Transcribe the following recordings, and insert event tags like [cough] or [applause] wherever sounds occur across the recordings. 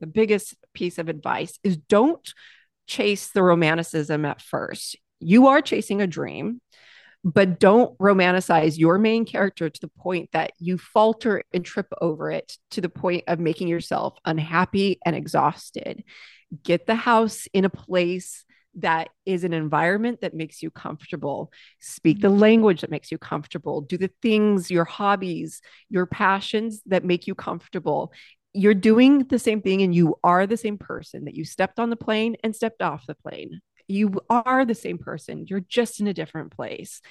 the biggest piece of advice is don't chase the romanticism at first. You are chasing a dream, but don't romanticize your main character to the point that you falter and trip over it to the point of making yourself unhappy and exhausted. Get the house in a place that is an environment that makes you comfortable. Speak the language that makes you comfortable. Do the things, your hobbies, your passions that make you comfortable. You're doing the same thing and you are the same person that you stepped on the plane and stepped off the plane. You are the same person. You're just in a different place.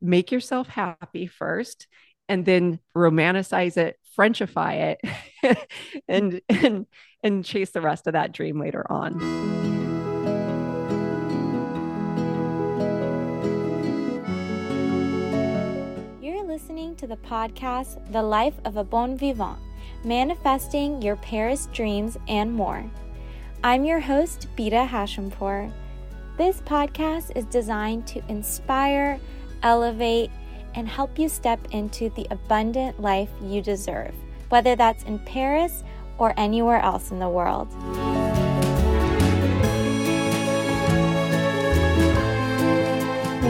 Make yourself happy first and then romanticize it, Frenchify it, [laughs] and and and chase the rest of that dream later on. You're listening to the podcast The Life of a Bon Vivant, manifesting your Paris dreams and more. I'm your host, Beeta Hashempour. This podcast is designed to inspire, elevate, and help you step into the abundant life you deserve, whether that's in Paris or anywhere else in the world.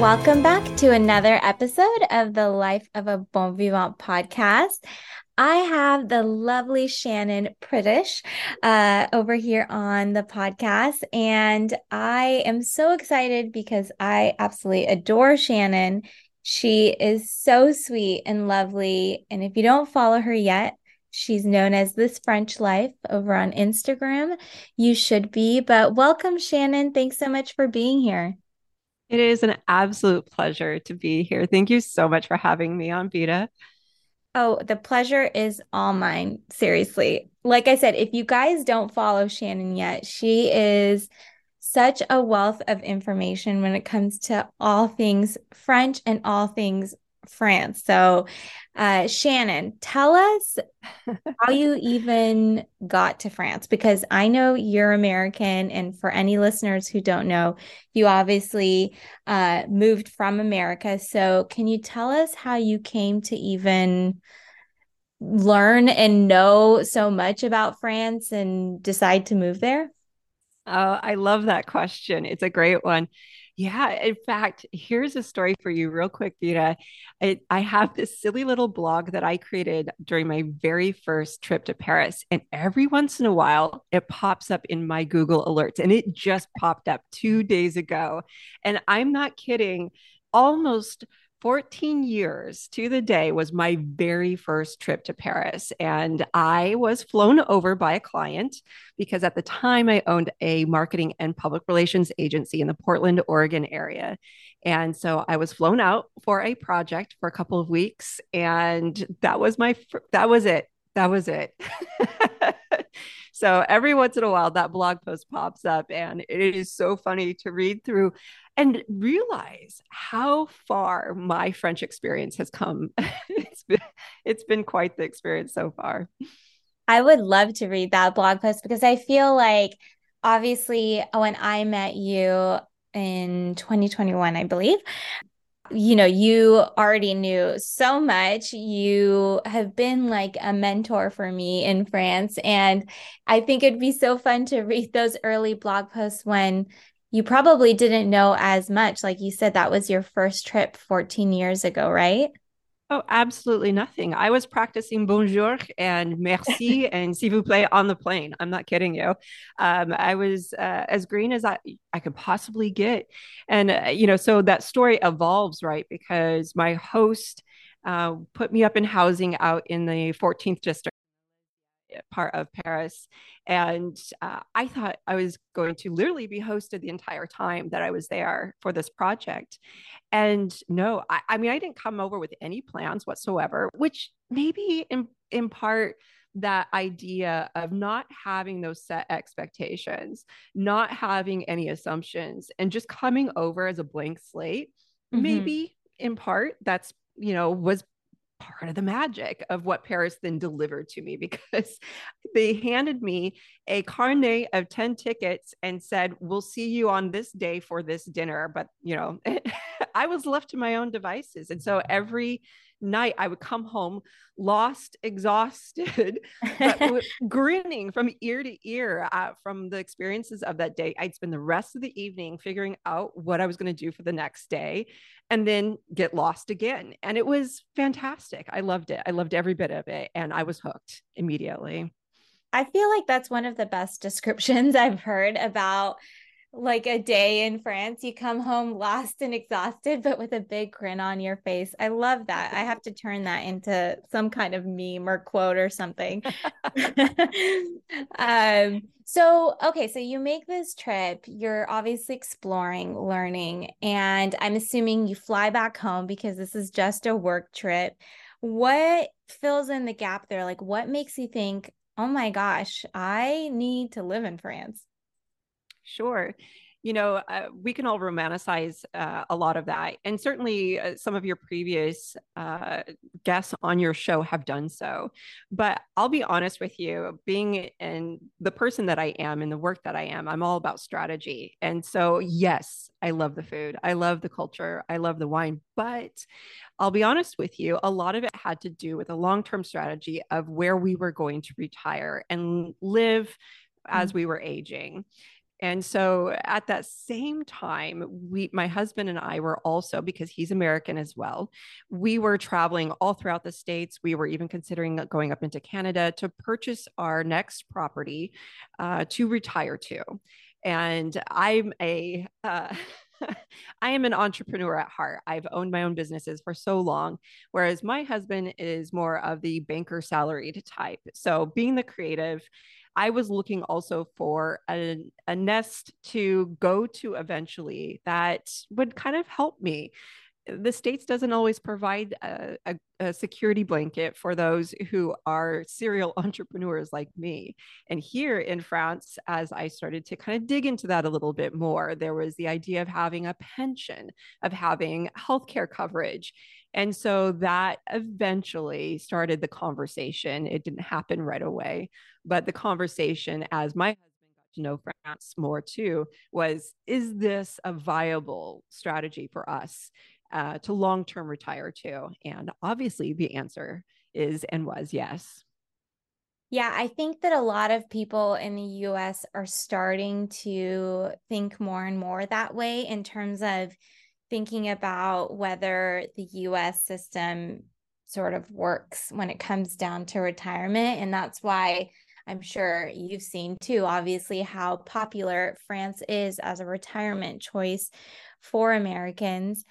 Welcome back to another episode of the Life of a Bon Vivant podcast. I have the lovely Shannon Pratuch uh, over here on the podcast, and I am so excited because I absolutely adore Shannon. She is so sweet and lovely. And if you don't follow her yet, She's known as This French Life over on Instagram. You should be. But welcome, Shannon. Thanks so much for being here. It is an absolute pleasure to be here. Thank you so much for having me on Beeta. Oh, the pleasure is all mine. Seriously. Like I said, if you guys don't follow Shannon yet, she is such a wealth of information when it comes to all things French and all things France. So, uh, Shannon, tell us [laughs] how you even got to France because I know you're American. And for any listeners who don't know, you obviously uh, moved from America. So, can you tell us how you came to even learn and know so much about France and decide to move there? Oh, I love that question. It's a great one. Yeah, in fact, here's a story for you, real quick, Beeta. I, I have this silly little blog that I created during my very first trip to Paris. And every once in a while, it pops up in my Google alerts. And it just popped up two days ago. And I'm not kidding, almost 14 years to the day was my very first trip to Paris. And I was flown over by a client because at the time I owned a marketing and public relations agency in the Portland, Oregon area. And so I was flown out for a project for a couple of weeks. And that was my, that was it. That was it. [laughs] so every once in a while, that blog post pops up, and it is so funny to read through and realize how far my French experience has come. [laughs] it's been it's been quite the experience so far. I would love to read that blog post because I feel like obviously when I met you in 2021, I believe, you know, you already knew so much. You have been like a mentor for me in France. And I think it'd be so fun to read those early blog posts when you probably didn't know as much. Like you said, that was your first trip 14 years ago, right? Oh, absolutely nothing. I was practicing bonjour and merci [laughs] and s'il vous plaît on the plane. I'm not kidding you. Um, I was uh, as green as I, I could possibly get. And, uh, you know, so that story evolves, right? Because my host uh, put me up in housing out in the 14th district part of Paris. And uh, I thought I was going to literally be hosted the entire time that I was there for this project. And no, I, I mean, I didn't come over with any plans whatsoever, which maybe in, in part, that idea of not having those set expectations, not having any assumptions, and just coming over as a blank slate, mm-hmm. maybe in part that's you know was part of the magic of what Paris then delivered to me because [laughs] they handed me a carnet of 10 tickets and said, We'll see you on this day for this dinner. But, you know, [laughs] I was left to my own devices. And so every night I would come home lost, exhausted, [laughs] grinning from ear to ear uh, from the experiences of that day. I'd spend the rest of the evening figuring out what I was going to do for the next day and then get lost again. And it was fantastic. I loved it. I loved every bit of it. And I was hooked immediately. I feel like that's one of the best descriptions [laughs] I've heard about like a day in France. You come home lost and exhausted, but with a big grin on your face. I love that. I have to turn that into some kind of meme or quote or something. [laughs] um, so, okay, so you make this trip, you're obviously exploring, learning, and I'm assuming you fly back home because this is just a work trip. What fills in the gap there? Like, what makes you think, oh my gosh, I need to live in France? Sure. You know, uh, we can all romanticize uh, a lot of that. And certainly uh, some of your previous uh, guests on your show have done so. But I'll be honest with you, being in the person that I am and the work that I am, I'm all about strategy. And so, yes, I love the food, I love the culture, I love the wine. But I'll be honest with you, a lot of it had to do with a long term strategy of where we were going to retire and live as mm-hmm. we were aging. And so at that same time, we, my husband and I were also, because he's American as well, we were traveling all throughout the States. We were even considering going up into Canada to purchase our next property uh, to retire to. And I'm a, uh, [laughs] I am an entrepreneur at heart. I've owned my own businesses for so long, whereas my husband is more of the banker salaried type. So, being the creative, I was looking also for a, a nest to go to eventually that would kind of help me. The states doesn't always provide a, a, a, security blanket for those who are serial [laughs] entrepreneurs like me. And here in france as i started to kind of dig into that a little bit more there was the idea of having a pension of having healthcare coverage and so that eventually started the conversation it didn't happen right away but the conversation, as my husband got to know France more too, was is this a viable strategy for us uh, to long term retire to? And obviously, the answer is and was yes. Yeah, I think that a lot of people in the US are starting to think more and more that way in terms of thinking about whether the US system sort of works when it comes down to retirement. And that's why I'm sure you've seen too, obviously, how popular France is as a retirement choice for Americans.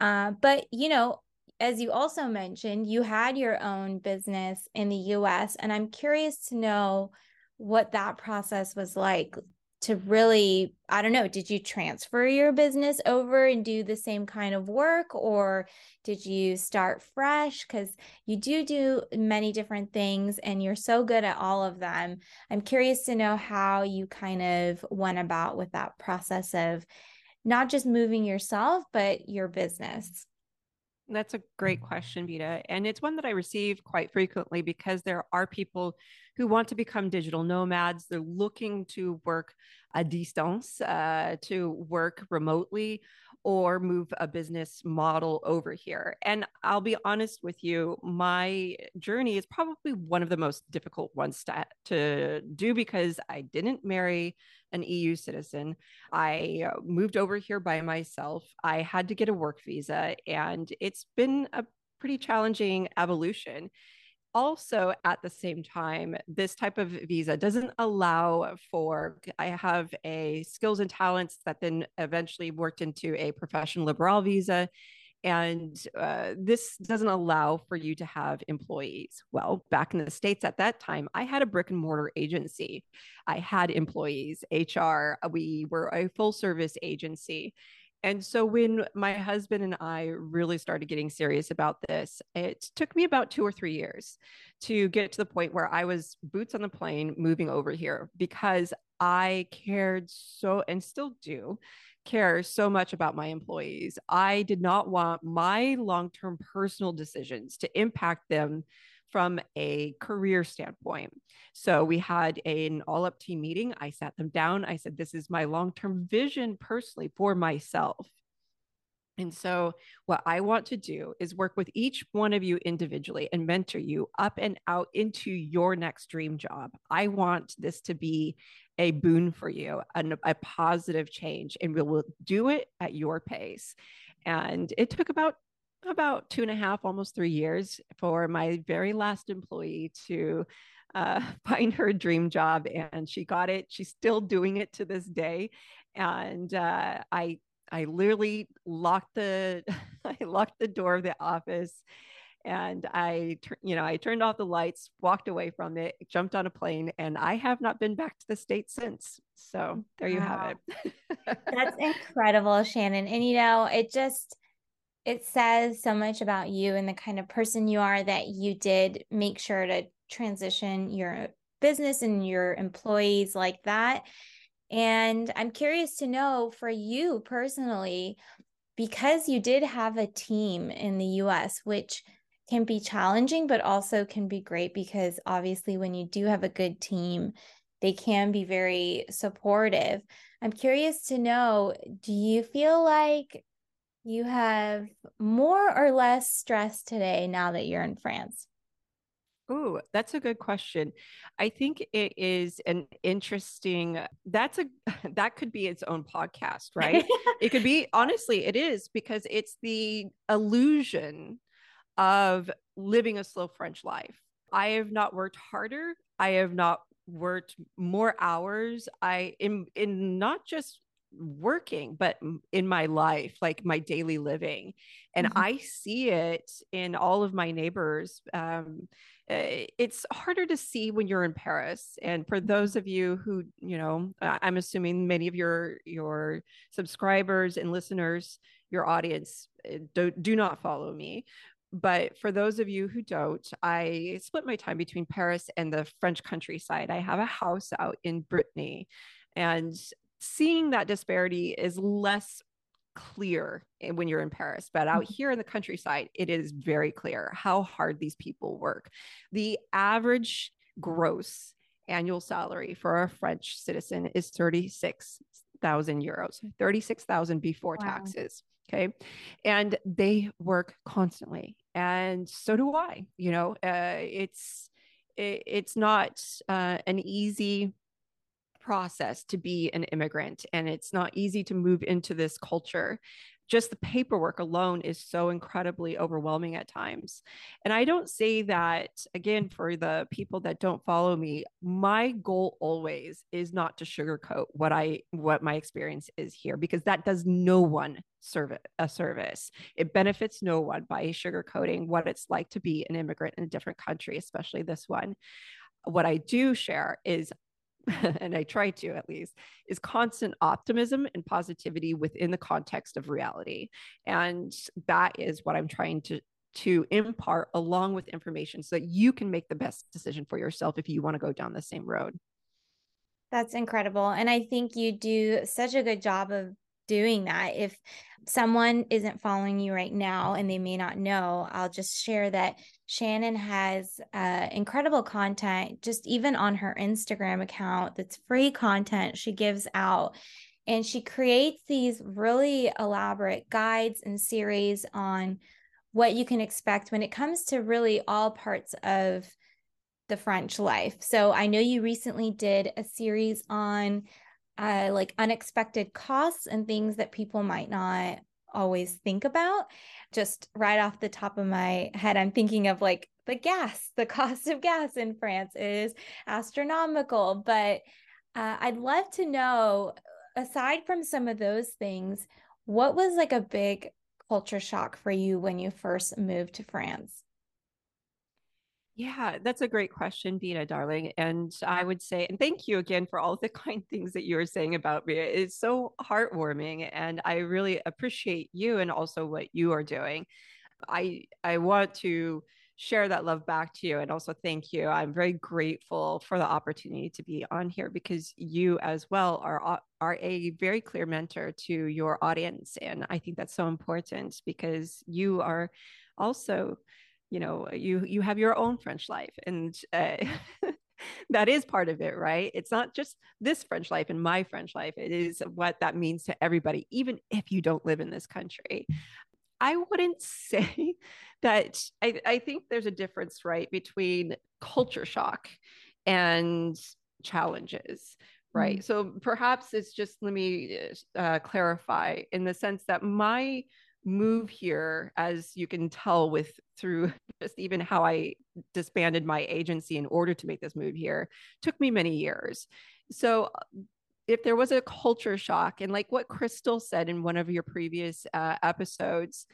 Uh, but, you know, as you also mentioned, you had your own business in the US, and I'm curious to know what that process was like to really i don't know did you transfer your business over and do the same kind of work or did you start fresh cuz you do do many different things and you're so good at all of them i'm curious to know how you kind of went about with that process of not just moving yourself but your business that's a great question, Beeta. And it's one that I receive quite frequently because there are people who want to become digital nomads. They're looking to work a distance, uh, to work remotely or move a business model over here. And I'll be honest with you, my journey is probably one of the most difficult ones to, to do because I didn't marry an EU citizen. I uh, moved over here by myself. I had to get a work visa, and it's been a pretty challenging evolution also at the same time this type of visa doesn't allow for i have a skills and talents that then eventually worked into a professional liberal visa and uh, this doesn't allow for you to have employees. Well back in the states at that time i had a brick and mortar agency. I had employees hr we were a full service agency and so when my husband and I really started getting serious about this, it took me about two or three years to get to the point where I was boots on the plane moving over here because I cared so and still do care so much about my employees. I did not want my long term personal decisions to impact them from a career standpoint. So we had an all up team meeting. I sat them down. I said, This is my long term vision personally for myself. And so, what I want to do is work with each one of you individually and mentor you up and out into your next dream job. I want this to be a boon for you, a, a positive change, and we will do it at your pace. And it took about about two and a half, almost three years for my very last employee to uh, [laughs] find her dream job, and she got it. She's still doing it to this day, and uh, I I literally locked the [laughs] I locked the door of the office and I you know I turned off the lights, walked away from it, jumped on a plane and I have not been back to the state since. So there wow. you have it. [laughs] That's incredible, Shannon. And you know, it just it says so much about you and the kind of person you are that you did make sure to transition your business and your employees like that and I'm curious to know for you personally, because you did have a team in the US, which can be challenging, but also can be great because obviously, when you do have a good team, they can be very supportive. I'm curious to know do you feel like you have more or less stress today now that you're in France? Oh, that's a good question. I think it is an interesting that's a [laughs] that could be its own podcast, right? [laughs] it could be honestly it is because it's the illusion of living a slow French life. I have not worked harder. I have not worked more hours. I in in not just working but in my life like my daily living and mm-hmm. i see it in all of my neighbors um, eh, it's harder to see when you're in paris and for mm-hmm. those of you who you know i'm assuming many of your your subscribers and listeners your audience eh, do, do not follow me but for those of you who don't, I split my time between Paris and the French countryside. I have a house out in Brittany, and seeing that disparity is less clear when you're in Paris, but out mm-hmm. here in the countryside, it is very clear how hard these people work. The average gross annual salary for a French citizen is 36,000 euros, 36,000 before wow. taxes. Okay. And they work constantly. And so do I. You know, uh, it's, it, it's not uh, an easy process to be an immigrant and it's not easy to move into this culture just the paperwork alone is so incredibly overwhelming at times. And I don't say that again for the people that don't follow me. My goal always is not to sugarcoat what I what my experience is here because that does no one serve a service. It benefits no one by sugarcoating what it's like to be an immigrant in a different country, especially this one. What I do share is [laughs] and I try to at least, is constant optimism and positivity within the context of reality. And that is what I'm trying to to impart along with information so that you can make the best decision for yourself if you want to go down the same road. That's incredible. And I think you do such a good job of doing that. If someone isn't following you right now and they may not know, I'll just share that Shannon has uh, incredible content, just even on her Instagram account that's free content she gives out. And she creates these really elaborate guides and series on what you can expect when it comes to really all parts of the French life. So I know you recently did a series on uh, like unexpected costs and things that people might not always think about. Just right off the top of my head, I'm thinking of like the gas, the [laughs] cost of gas in France is astronomical. But uh, I'd love to know, aside from some of those things, what was like a big culture shock for you when you first moved to France? Yeah, that's a great question, Beeta, darling. And I would say, and thank you again for all the [laughs] kind things that you were saying about me. It's so heartwarming, and I really appreciate you and also what you are doing. I I want to share that love back to you and also thank you. I'm very grateful for the opportunity to be on here because you as well are are a very clear mentor to your audience and I think that's so important because you are also you know you you have your own french life and uh, [laughs] that is part of it, right? It's not just this French life and my French life. It is what that means to everybody, even if you don't live in this country. I wouldn't [laughs] say that I, I think there's a difference, right, between culture shock and challenges right mm. so perhaps it's just let me uh, clarify in the sense that my move here as you can tell with through [laughs] just even how i disbanded my agency in order to make this move here took me many years. So if there was a culture shock and like what crystal said in one of your previous uh, episodes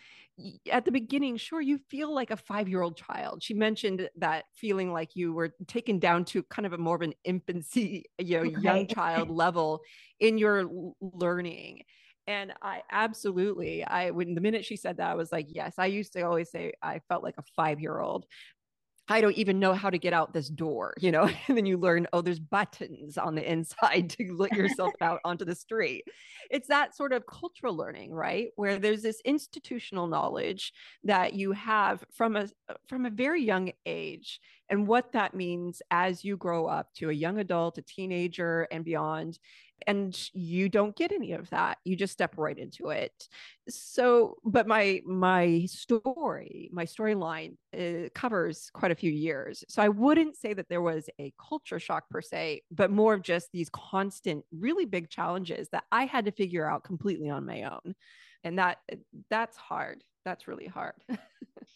at the beginning sure you feel like a five year old child. She mentioned that feeling like you were taken down to kind of a more of an infancy you know right. young child level in your learning and I absolutely, I when the minute she said that, I was like, yes. I used to always say I felt like a five year old I don't even know how to get out this door, you know? [laughs] And then you learn, oh, there's buttons on the inside [laughs] to let yourself [laughs] out onto the street. It's that sort of cultural learning, right? Where there's this institutional knowledge that you have from a from a very young age and what that means as you grow up to a young adult, a teenager and beyond and you don't get any of that. You just step right into it. So but my my story my storyline uh, covers quite a few years. So i wouldn't say that there was a culture shock per se but more of just these constant really big challenges that i had to figure out completely on my own. And that that's hard. That's really hard. [laughs]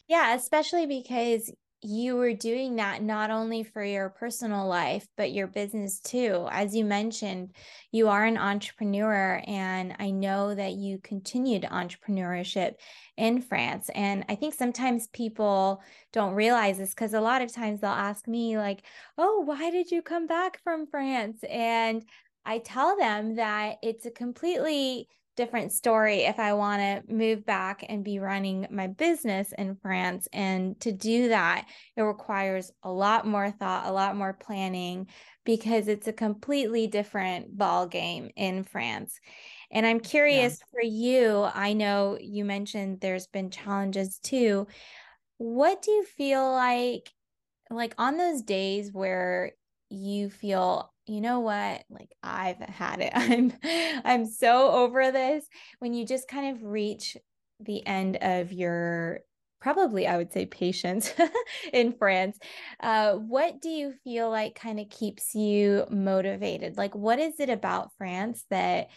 Yeah especially because you were doing that not only for your personal life, but your business too. As you mentioned, you are an entrepreneur, and I know that you continued entrepreneurship in France. And I think sometimes people don't realize this because a lot of times they'll ask me, like, oh, why did you come back from France? And I tell them that it's a completely different story if I want to move back and be running my business in France. And to do that, it requires a lot more thought, a lot more planning because it's a completely different ball game in France. And I'm curious yeah. for you, I know you mentioned there's been challenges too. What do you feel like like on those days where you feel you know what? Like i've had it. [laughs] I'm i'm so over this. When you just kind of reach the end of your probably i would say patience [laughs] in france uh, what do you feel like kind of keeps you motivated? Like what is it about france that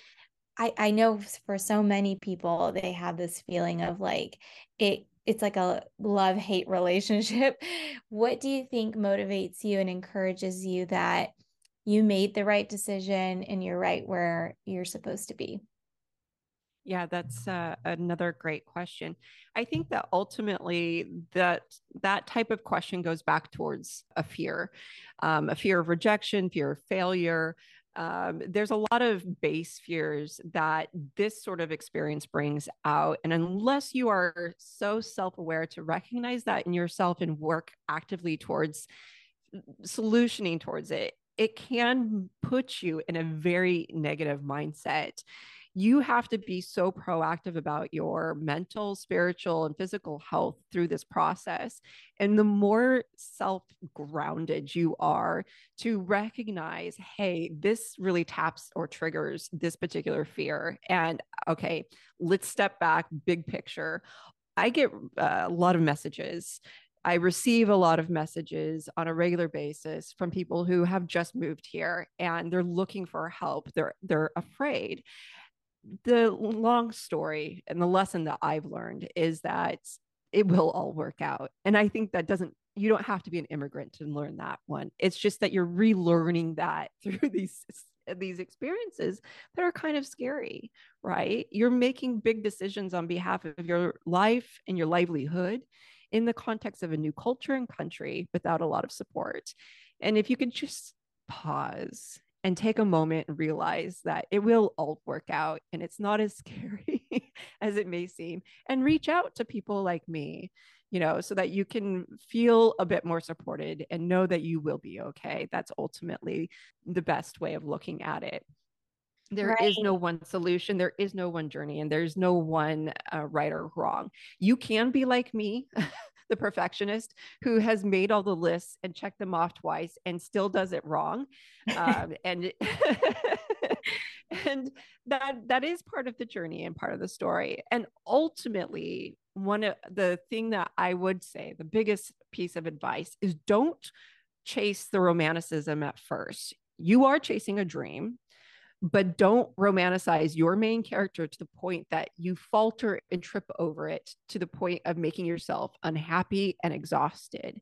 I, I know for so many people they have this feeling of like it it's like a love hate [laughs] relationship. What do you think motivates you and encourages you that you made the right decision and you're right where you're supposed to be? Yeah, that's uh, another great question. I think that ultimately that that type of question goes back towards a fear, um, a fear of rejection, fear of failure. Um, there's a lot of base fears that this sort of experience brings out, and unless you are so self-aware to recognize that in yourself and work actively towards solutioning towards it, it can put you in a very negative mindset. You have to be so proactive about your mental, spiritual, and physical health through this process. And the more self grounded you are to recognize, hey, this really taps or triggers this particular fear. And okay, let's step back, big picture. I get uh, a lot of messages I receive a lot of messages on a regular basis from people who have just moved here and they're looking for help. They're they're afraid. The long story and the lesson that I've learned is that it will all work out. And I think that doesn't you don't have to be an immigrant to learn that one. It's just that you're relearning that [laughs] through these these experiences that are kind of scary, right? You're making big decisions on behalf of your life and your livelihood in the context of a new culture and country without a lot of support. And if you could just pause and take a moment and realize that it will all work out and it's not as [laughs] scary as it may seem, and reach out to people like me, you know, so that you can feel a bit more supported and know that you will be okay. That's ultimately the best way of looking at it. There right. is no one solution. There is no one journey, and there's no one uh, right or wrong. You can be like me. [laughs] the perfectionist who has made all the lists and checked them off twice and still does it wrong. Um, [laughs] and [laughs] and that that is part of the journey and part of the story. And ultimately, one of the thing that I would say, the biggest piece of advice is don't chase the romanticism at first. You are chasing a dream but don't romanticize your main character to the point that you falter and trip over it to the point of making yourself unhappy and exhausted.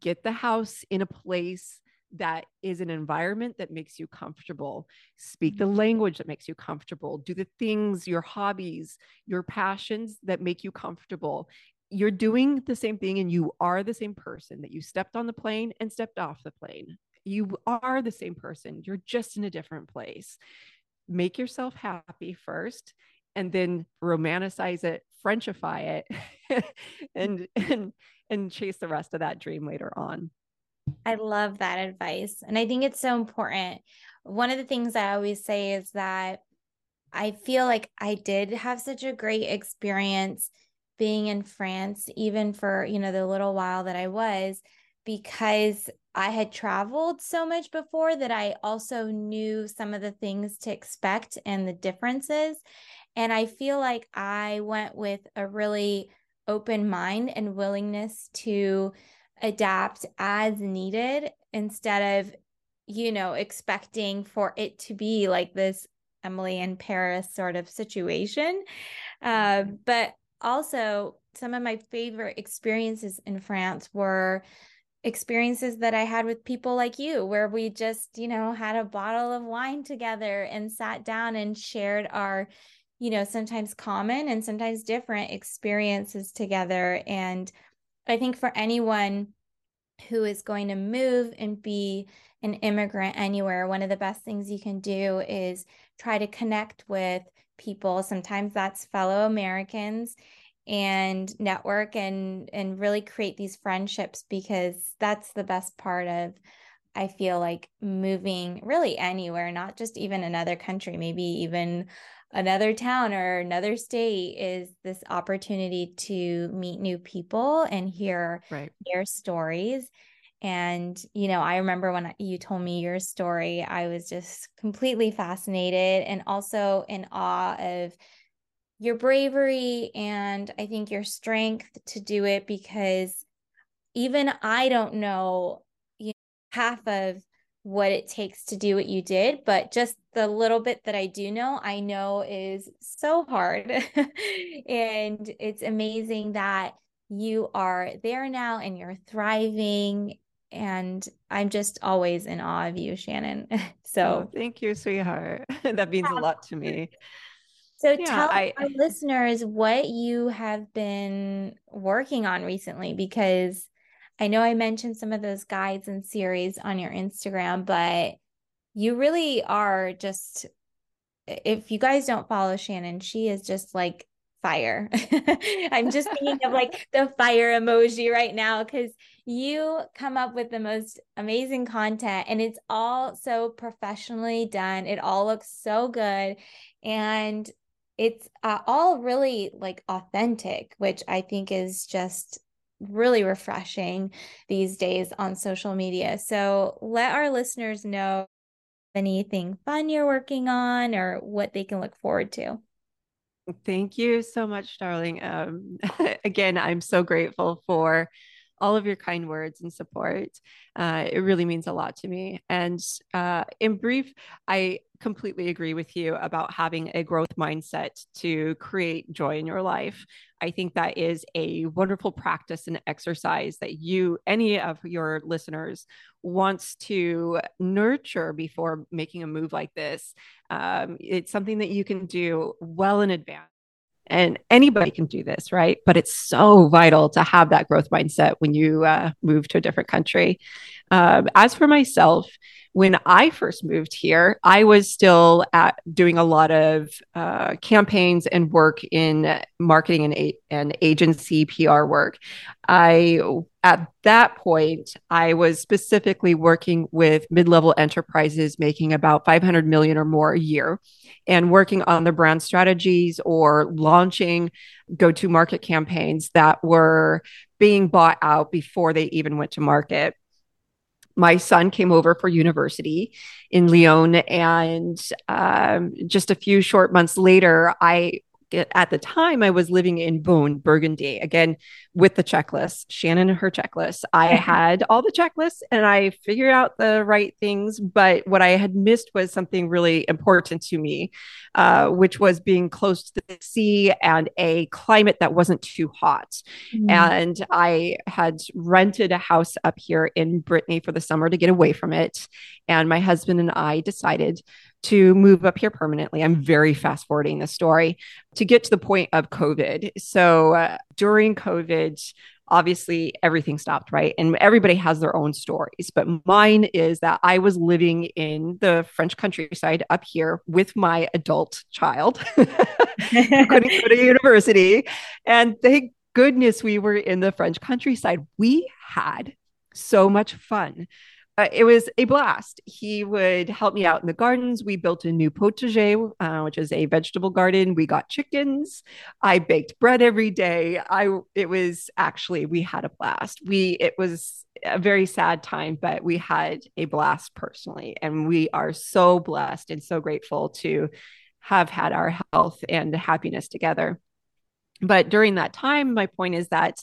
Get the house in a place that is an environment that makes you comfortable. Speak the mm-hmm. language that makes you comfortable. Do the things, your hobbies, your passions that make you comfortable. You're doing the same thing and you are the same person that you stepped on the plane and stepped off the plane you are the same person. You're just in a different place. Make yourself happy first and then romanticize it frenchify it [laughs] and and and chase the rest of that dream later on. I love that advice and i think it's so important. One of the things i always say is that i feel like i did have such a great experience being in france even for you know the little while that i was because I had traveled so much before that I also knew some of the things to expect and the differences. And I feel like I went with a really open mind and willingness to adapt as needed instead of, you know, expecting for it to be like this Emily in Paris sort of situation. Uh, but also, some of my favorite experiences in France were experiences that I had with people like you, where we just, you know, had a bottle of wine together and sat down and shared our, you know, sometimes common and sometimes different experiences together. And I think for anyone who is going to move and be an immigrant anywhere, one of the best things you can do is try to connect with people. Sometimes that's fellow Americans and network and and really create these friendships because that's the best part of I feel like moving really anywhere, not just even another country, maybe even another town or another state is this opportunity to meet new people and hear right. their stories. And, you know, I remember when you told me your story, I was just completely fascinated and also in awe of your bravery and I think your strength to do it because even I don't know, you know half of what it takes to do what you did, but just the little bit that I do know, I know is so hard. [laughs] and it's amazing that you are there now and you're thriving. And I'm just always in awe of you, Shannon. [laughs] Oh, so oh, thank you, sweetheart. [laughs] that means a lot to me. So yeah, tell I, our listeners what you have been working on recently because I know I mentioned some of those guides and series on your Instagram, but you really are just if you guys don't follow Shannon, she is just like fire. [laughs] I'm just thinking of [laughs] like the fire emoji right now because you come up with the most amazing content and it's all so professionally done. It all looks so good. And it's uh, all really like authentic, which I think is just really refreshing these days on social media. So let our listeners know anything fun you're working on or what they can look forward to. Thank you so much, darling. Um, [laughs] again, I'm so grateful for all of your kind words and support. Uh, it really means a lot to me. And uh, in brief, I completely agree with you about having a growth mindset to create joy in your life. I think that is a wonderful practice and exercise that you, any of your listeners, wants to nurture before making a move like this. Um, it's something that you can do well in advance and anybody can do this right? But it's so vital to have that growth mindset when you uh, move to a different country Um, as for myself, when I first moved here, I was still at doing a lot of uh, campaigns and work in marketing and, a- and agency PR work. I at that point, I was specifically working with mid-level enterprises making about 500 million or more a year and working on the brand strategies or launching go-to-market campaigns that were being bought out before they even went to market my son came over for university in Lyon. And um, just a few short months later, I at the time I was living in Beaune, Burgundy, again with the checklist, Shannon and her checklist. I had all the checklists and I figured out the right things, but what I had missed was something really important to me, uh, which was being close to the sea and a climate that wasn't too hot. Mm. And I had rented a house up here in Brittany for the summer to get away from it. And my husband and I decided to move up here permanently. I'm very fast forwarding the story to get to the point of COVID. So uh, during COVID, obviously everything stopped, right? And everybody has their own stories. But mine is that I was living in the French countryside up here with my adult child, [laughs] couldn't go to university. And thank goodness we were in the French countryside. We had so much fun uh, it was a blast. He would help me out in the gardens. We built a new potager, uh, which is a vegetable garden. We got chickens. I baked bread every day. I it was actually we had a blast. We it was a very sad time, but we had a blast personally, and we are so blessed and so grateful to have had our health and happiness together but during that time my point is that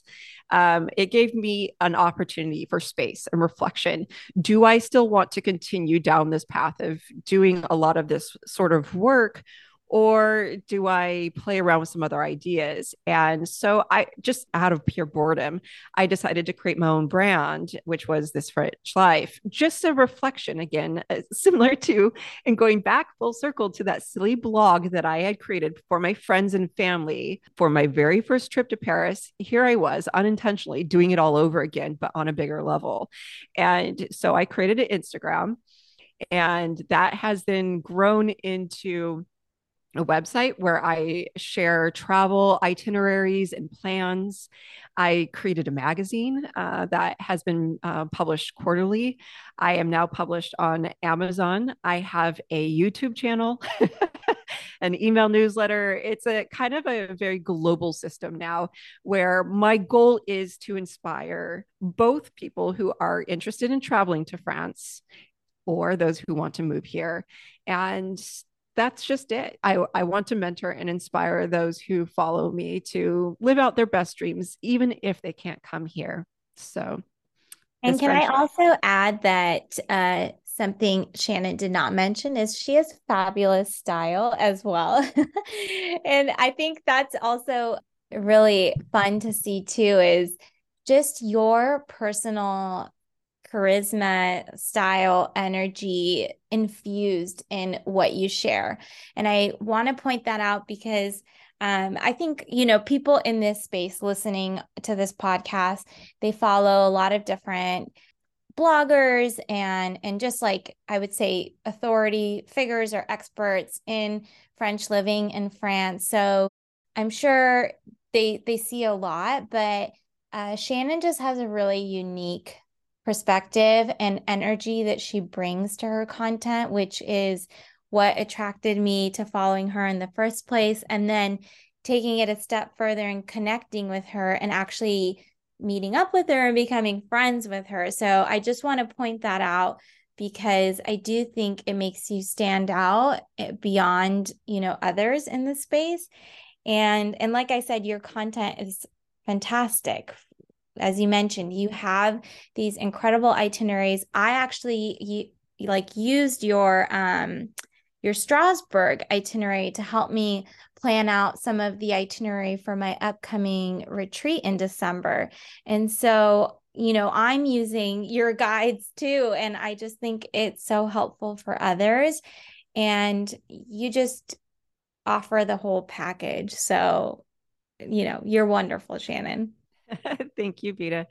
um, it gave me an opportunity for space and reflection. Do i still want to continue down this path of doing a lot of this sort of work or do I play around with some other ideas? And so I just out of pure boredom, I decided to create my own brand, which was this French life, just a reflection again, uh, [laughs] similar to and going back full circle to that silly blog that I had created for my friends and family for my very first trip to Paris. Here I was unintentionally doing it all over again, but on a bigger level. And so I created an Instagram and that has then grown into a website where I share travel itineraries and plans. I created a magazine uh, that has been uh, published quarterly. I am now published on Amazon. I have a YouTube channel, [laughs] an email newsletter. It's a kind of a very global system now where my goal is to inspire both people who are interested in traveling to France or those who want to move here and that's just it. I, I want to mentor and inspire those who follow me to live out their best dreams, even if they can't come here. So, and can friendship. I also add that uh, something Shannon did not mention is she has fabulous style as well. [laughs] and I think that's also really fun to see too is just your personal charisma, style, energy infused in what you share. And I want to point that out because um, I think, you know, people in this space listening to this podcast, they follow a lot of different bloggers and and just like I would say authority figures or experts in French living in France. So I'm sure they they see a lot, but uh, Shannon just has a really unique perspective and energy that she brings to her content, which is what attracted me to following her in the first place. And then taking it a step further and connecting with her and actually meeting up with her and becoming friends with her. So I just want to point that out because I do think it makes you stand out eh, beyond, you know, others in the space. And and like I said your content is fantastic as you mentioned, you have these incredible itineraries. I actually you, like used your um your Strasbourg itinerary to help me plan out some of the itinerary for my upcoming retreat in December. And so, you know, I'm using your guides too and I just think it's so helpful for others and you just offer the whole package. So, you know, you're wonderful, Shannon. [laughs] Thank you, Beeta.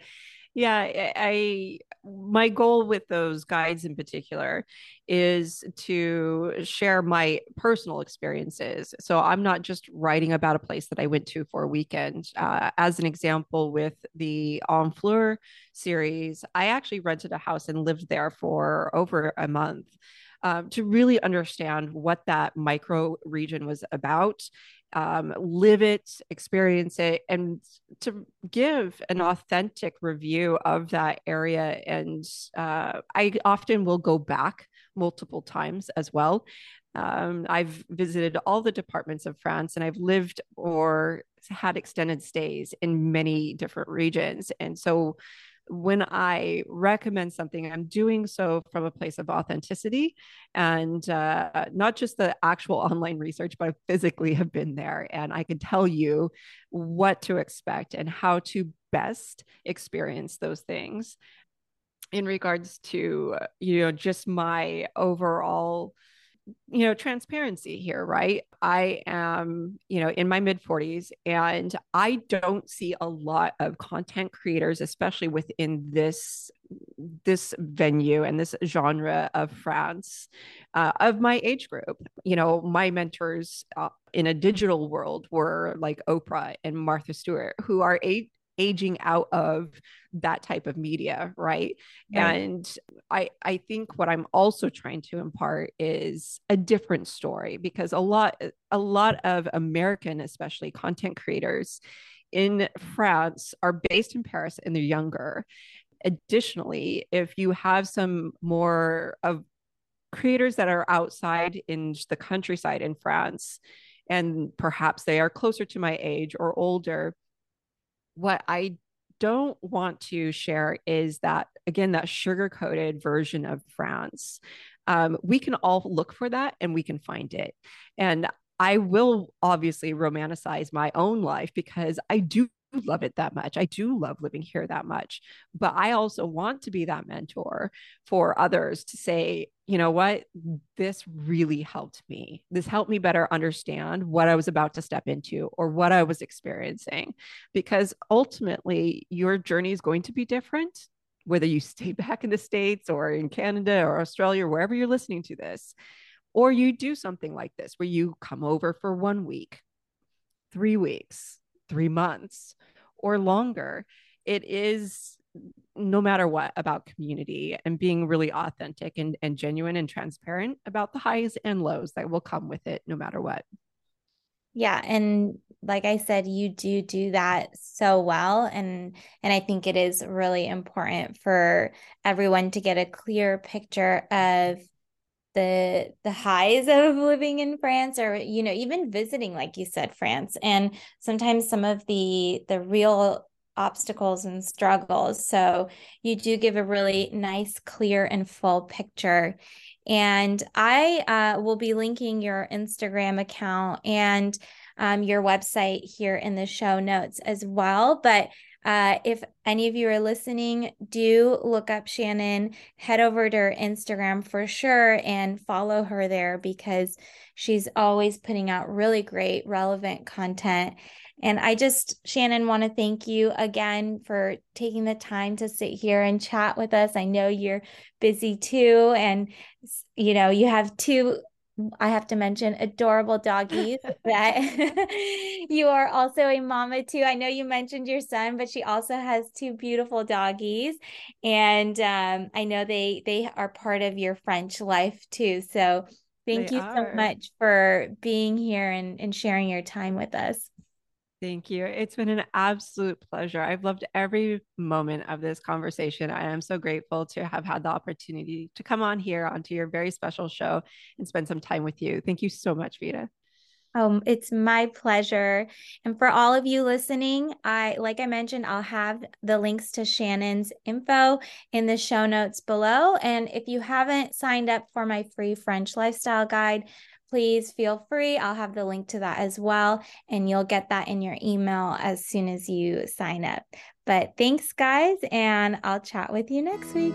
Yeah, I my goal with those guides in particular is to share my personal experiences. So I'm not just writing about a place that I went to for a weekend. Uh, as an example, with the Honfleur series, I actually rented a house and lived there for over a month. Um, to really understand what that micro region was about um, live it, experience it, and to give an authentic review of that area. And uh, I often will go back multiple times as well. Um, I've visited all the departments of France and I've lived or had extended stays in many different regions. And so when I recommend something, I'm doing so from a place of authenticity and uh, not just the actual [laughs] online research, but I physically have been there and I can tell you what to expect and how to best experience those things in regards to, you know, just my overall you know transparency here right? I am you know in my mid 40s and i don't see a lot of content creators especially within this this venue and this genre of france uh, of my age group. You know my mentors uh, in a digital world were like oprah and martha stewart who are eight aging out of that type of media right? right, and i i think what i'm also trying to impart is a different story because a lot a lot of american especially content creators in france are based in paris and they're younger additionally if you have some more of creators that are outside in the countryside in france and perhaps they are closer to my age or older what I don't want to share is that, again, that sugar coated version of France. Um, we can all look for that and we can find it. And I will obviously romanticize my own life because I do love it that much. I do love living here that much. But I also want to be that mentor for others to say, you know what, this really helped me. This helped me better understand what I was about to step into or what I was experiencing. Because ultimately, your journey is going to be different, whether you [laughs] stay back in the States or in Canada or Australia or wherever you're listening to this. Or you do something like this where you come over for one week, three weeks, three months or longer. It is no matter what about community and being really authentic and, and genuine and transparent about the highs and lows that will come with it no matter what. Yeah, and like I said, you do do that so well and and I think it is really important for everyone to get a clear picture of the the highs of living in France or you know even visiting like you said France. And sometimes some of the the real obstacles and struggles. So you do give a really nice clear and full picture. And I uh, will be linking your Instagram account and um, your website here in the show notes as well. But uh, if any of you are listening, do look up Shannon, head over to her Instagram for sure and follow her there because she's always putting out really great, relevant content. And I just, Shannon, want to thank you again for taking the time to sit here and chat with us. I know you're busy too. And, you know, you have two I have to mention adorable doggies [laughs] that [laughs] you are also a mama too. I know you mentioned your son, but she also has two beautiful doggies, and um, I know they they are part of your French life too. So thank they you are. so much for being here and, and sharing your time with us. Thank you. It's been an absolute pleasure. I've loved every moment of this conversation. I am so grateful to have had the opportunity to come on here onto your very special show and spend some time with you. Thank you so much, Beeta. Um, it's my pleasure. And for all of you listening, I like I mentioned, I'll have the links to Shannon's info in the show notes below. And if you haven't signed up for my free French lifestyle guide, please feel free. I'll have the link to that as well, and you'll get that in your email as soon as you sign up. But thanks, guys, and I'll chat with you next week.